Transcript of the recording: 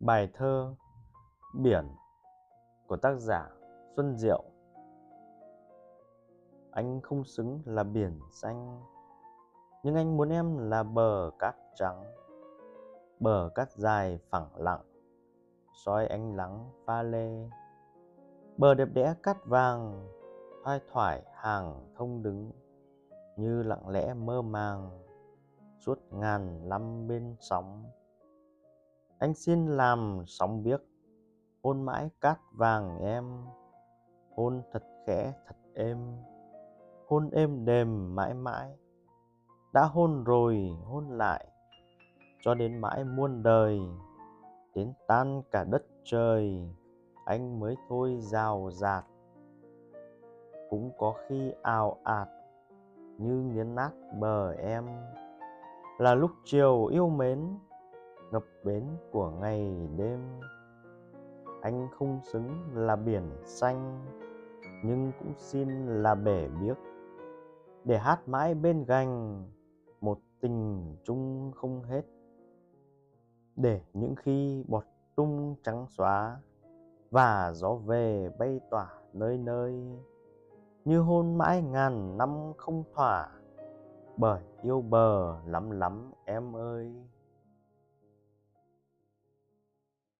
Bài thơ Biển của tác giả Xuân Diệu. Anh không xứng là biển xanh, Nhưng anh muốn em là bờ cát trắng. Bờ cát dài phẳng lặng, soi ánh lắng pha lê. Bờ đẹp đẽ cát vàng, Thoai thoải hàng thông đứng, Như lặng lẽ mơ màng, Suốt ngàn năm bên sóng anh xin làm sóng biếc, hôn mãi cát vàng em, hôn thật khẽ thật êm, hôn êm đềm mãi mãi. Đã hôn rồi, hôn lại, cho đến mãi muôn đời, đến tan cả đất trời, anh mới thôi rào rạt. Cũng có khi ào ạt như nghiến nát bờ em, là lúc chiều yêu mến ngập bến của ngày đêm. Anh không xứng là biển xanh, nhưng cũng xin là bể biếc. Để hát mãi bên gành, một tình chung không hết. Để những khi bọt tung trắng xóa và gió về bay tỏa nơi nơi, như hôn mãi ngàn năm không thỏa. Bởi yêu bờ lắm lắm em ơi.